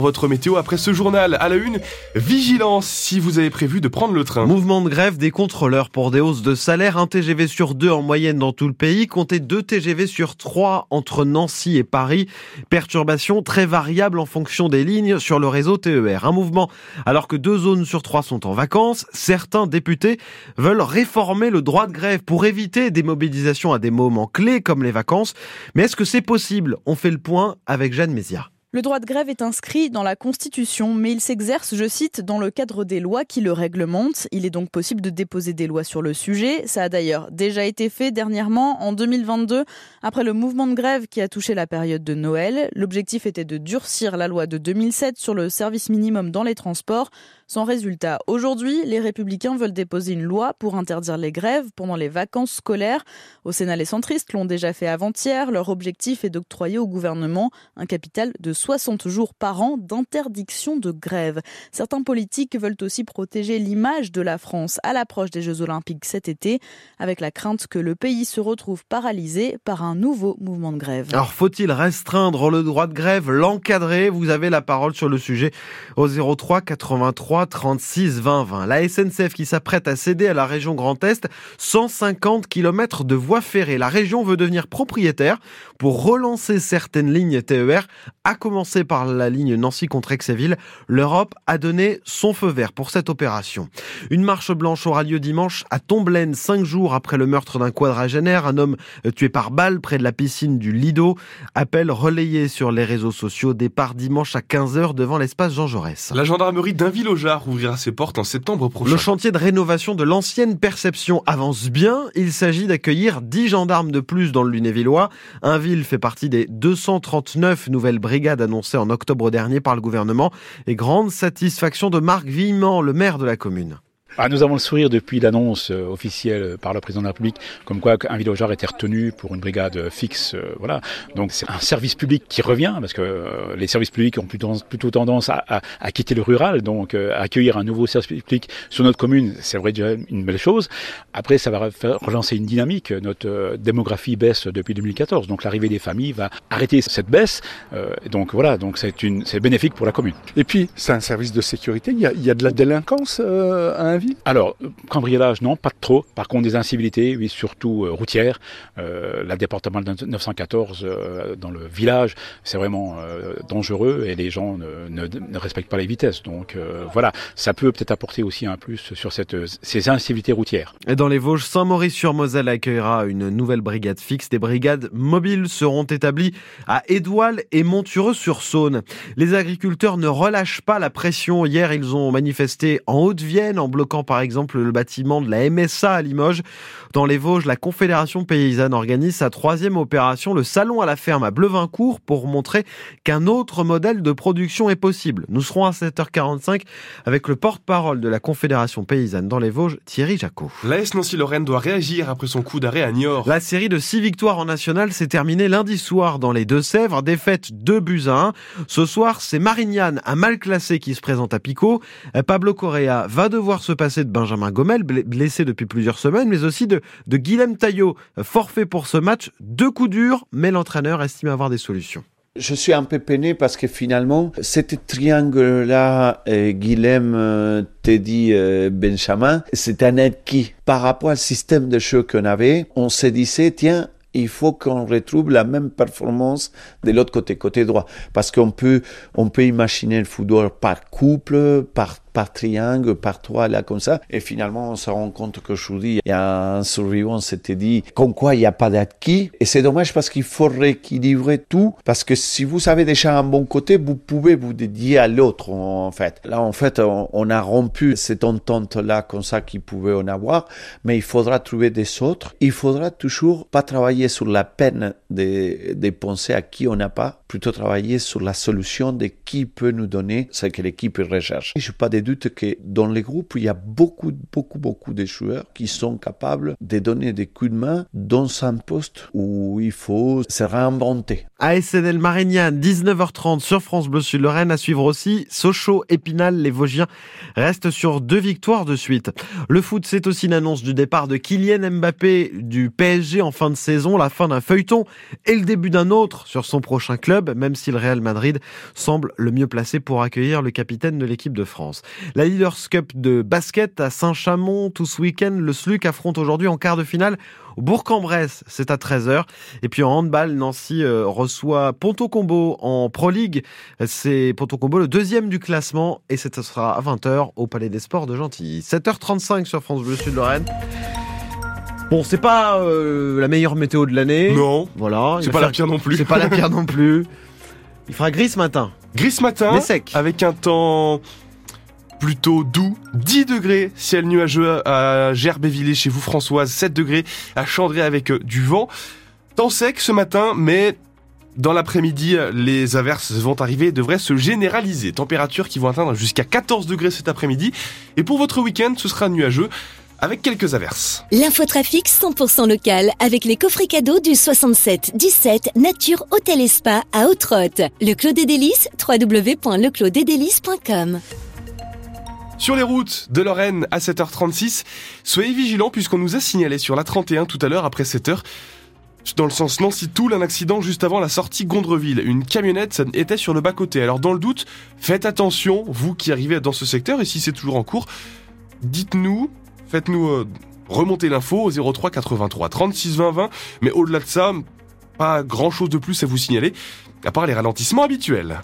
Votre météo après ce journal à la une, vigilance si vous avez prévu de prendre le train. Mouvement de grève des contrôleurs pour des hausses de salaire, un TGV sur deux en moyenne dans tout le pays, comptez deux TGV sur trois entre Nancy et Paris. Perturbations très variables en fonction des lignes sur le réseau TER. Un mouvement alors que deux zones sur trois sont en vacances. Certains députés veulent réformer le droit de grève pour éviter des mobilisations à des moments clés comme les vacances. Mais est-ce que c'est possible? On fait le point avec Jeanne Mézia. Le droit de grève est inscrit dans la Constitution, mais il s'exerce, je cite, dans le cadre des lois qui le réglementent. Il est donc possible de déposer des lois sur le sujet. Ça a d'ailleurs déjà été fait dernièrement, en 2022, après le mouvement de grève qui a touché la période de Noël. L'objectif était de durcir la loi de 2007 sur le service minimum dans les transports. Sans résultat, aujourd'hui, les républicains veulent déposer une loi pour interdire les grèves pendant les vacances scolaires. Au Sénat, les centristes l'ont déjà fait avant-hier. Leur objectif est d'octroyer au gouvernement un capital de 60 jours par an d'interdiction de grève. Certains politiques veulent aussi protéger l'image de la France à l'approche des Jeux Olympiques cet été, avec la crainte que le pays se retrouve paralysé par un nouveau mouvement de grève. Alors faut-il restreindre le droit de grève, l'encadrer? Vous avez la parole sur le sujet au 03 83 36 20 20. La SNCF qui s'apprête à céder à la région Grand Est 150 km de voies ferrées. La région veut devenir propriétaire pour relancer certaines lignes TER, à commencer par la ligne Nancy contre Aix-et-Ville. L'Europe a donné son feu vert pour cette opération. Une marche blanche aura lieu dimanche à Tomblaine, cinq jours après le meurtre d'un quadragénaire, un homme tué par balle près de la piscine du Lido. Appel relayé sur les réseaux sociaux. Départ dimanche à 15h devant l'espace Jean Jaurès. La gendarmerie d'Inville ses portes en septembre prochain. Le chantier de rénovation de l'ancienne perception avance bien. Il s'agit d'accueillir 10 gendarmes de plus dans le Lunévillois. Inville fait partie des 239 nouvelles brigades annoncées en octobre dernier par le gouvernement et grande satisfaction de Marc Villemont, le maire de la commune. Ah, nous avons le sourire depuis l'annonce euh, officielle par le président de la République, comme quoi un villageur était retenu pour une brigade fixe. Euh, voilà. Donc c'est un service public qui revient, parce que euh, les services publics ont plutôt, tendance à, quitter le rural. Donc accueillir un nouveau service public sur notre commune, c'est vrai déjà une belle chose. Après, ça va relancer une dynamique. Notre démographie baisse depuis 2014, donc l'arrivée des familles va arrêter cette baisse. donc voilà, donc c'est c'est bénéfique pour la commune. Et puis c'est un service de sécurité. Il y a, de la délinquance à un alors, cambriolage, non, pas trop. Par contre, des incivilités, oui, surtout euh, routières. Euh, la département 914 euh, dans le village, c'est vraiment euh, dangereux et les gens ne, ne, ne, respectent pas les vitesses. Donc euh, voilà, ça peut peut-être apporter aussi un plus sur cette, ces incivilités routières. Et dans les Vosges, Saint-Maurice-sur-Moselle accueillera une nouvelle brigade fixe. Des brigades mobiles seront établies à Édoual et Montureux-sur-Saône. Les agriculteurs ne relâchent pas la pression. Hier, ils ont manifesté en Haute-Vienne en bloquant par exemple le bâtiment de la MSA à Limoges. Dans les Vosges, la Confédération paysanne organise sa troisième opération, le Salon à la ferme à Blevincourt, pour montrer qu'un autre modèle de production est possible. Nous serons à 7h45 avec le porte-parole de la Confédération paysanne dans les Vosges, Thierry Jacot. L'AS Nancy-Lorraine doit réagir après son coup d'arrêt à Niort. La série de six victoires en national s'est terminée lundi soir dans les Deux-Sèvres, défaite 2 buts à 1. Ce soir, c'est Marignane, un mal classé, qui se présente à Picot. Pablo Correa va devoir se passer de Benjamin Gomel, blessé depuis plusieurs semaines, mais aussi de, Guilhem Taillot, forfait pour ce match. Deux coups durs, mais l'entraîneur estime avoir des solutions. Je suis un peu peiné parce que finalement, ce triangle-là, euh, Guilhem, euh, Teddy, euh, Benjamin, c'est un acquis. Par rapport au système de jeu qu'on avait, on se disait, tiens, il faut qu'on retrouve la même performance de l'autre côté, côté droit. Parce qu'on peut, on peut imaginer le football par couple, par par triangle, par trois, là, comme ça. Et finalement, on se rend compte qu'aujourd'hui, il y a un survivant, s'était dit, comme quoi il n'y a pas d'acquis. Et c'est dommage parce qu'il faut rééquilibrer tout. Parce que si vous avez déjà un bon côté, vous pouvez vous dédier à l'autre, en fait. Là, en fait, on, a rompu cette entente-là, comme ça, qu'il pouvait en avoir. Mais il faudra trouver des autres. Il faudra toujours pas travailler sur la peine de, de penser à qui on n'a pas, plutôt travailler sur la solution de qui peut nous donner ce que l'équipe recherche. Je n'ai pas de doute que dans les groupes, il y a beaucoup, beaucoup, beaucoup de joueurs qui sont capables de donner des coups de main dans un poste où il faut se réinventer. ASNL Marignan, 19h30 sur France Bleu Sud Lorraine. À suivre aussi Sochaux, Épinal, les Vosgiens restent sur deux victoires de suite. Le foot, c'est aussi une annonce du départ de Kylian Mbappé du PSG en fin de saison, la fin d'un feuilleton et le début d'un autre sur son prochain club, même si le Real Madrid semble le mieux placé pour accueillir le capitaine de l'équipe de France. La Leaders Cup de basket à Saint-Chamond, tout ce week-end, le SLUC affronte aujourd'hui en quart de finale au Bourg-en-Bresse, c'est à 13h. Et puis en handball, Nancy euh, reçoit Ponto Combo en Pro League. C'est Ponto Combo le deuxième du classement et ce sera à 20h au Palais des Sports de Gentilly. 7h35 sur France Bleu Sud-Lorraine. Bon, c'est pas euh, la meilleure météo de l'année. Non. Voilà. C'est pas la pire non plus. C'est pas la pire non plus. Il fera gris ce matin. Gris ce matin. Mais sec. Avec un temps plutôt doux. 10 degrés, ciel nuageux à Gerbévillers chez vous Françoise. 7 degrés à Chandré avec euh, du vent. Temps sec ce matin, mais dans l'après-midi, les averses vont arriver et devraient se généraliser. Températures qui vont atteindre jusqu'à 14 degrés cet après-midi. Et pour votre week-end, ce sera nuageux avec quelques averses. L'infotrafic 100% local avec les coffrets cadeaux du 67 17 Nature Hôtel et Spa à Haute-Rotte. Le Clos des Délices, www.leclosdesdélices.com. Sur les routes de Lorraine à 7h36, soyez vigilants puisqu'on nous a signalé sur la 31 tout à l'heure après 7h dans le sens Nancy-Toul, un accident juste avant la sortie Gondreville. Une camionnette était sur le bas-côté. Alors dans le doute, faites attention, vous qui arrivez dans ce secteur, et si c'est toujours en cours, dites-nous, faites-nous euh, remonter l'info au 03 83 36 20 20. Mais au-delà de ça, pas grand-chose de plus à vous signaler, à part les ralentissements habituels.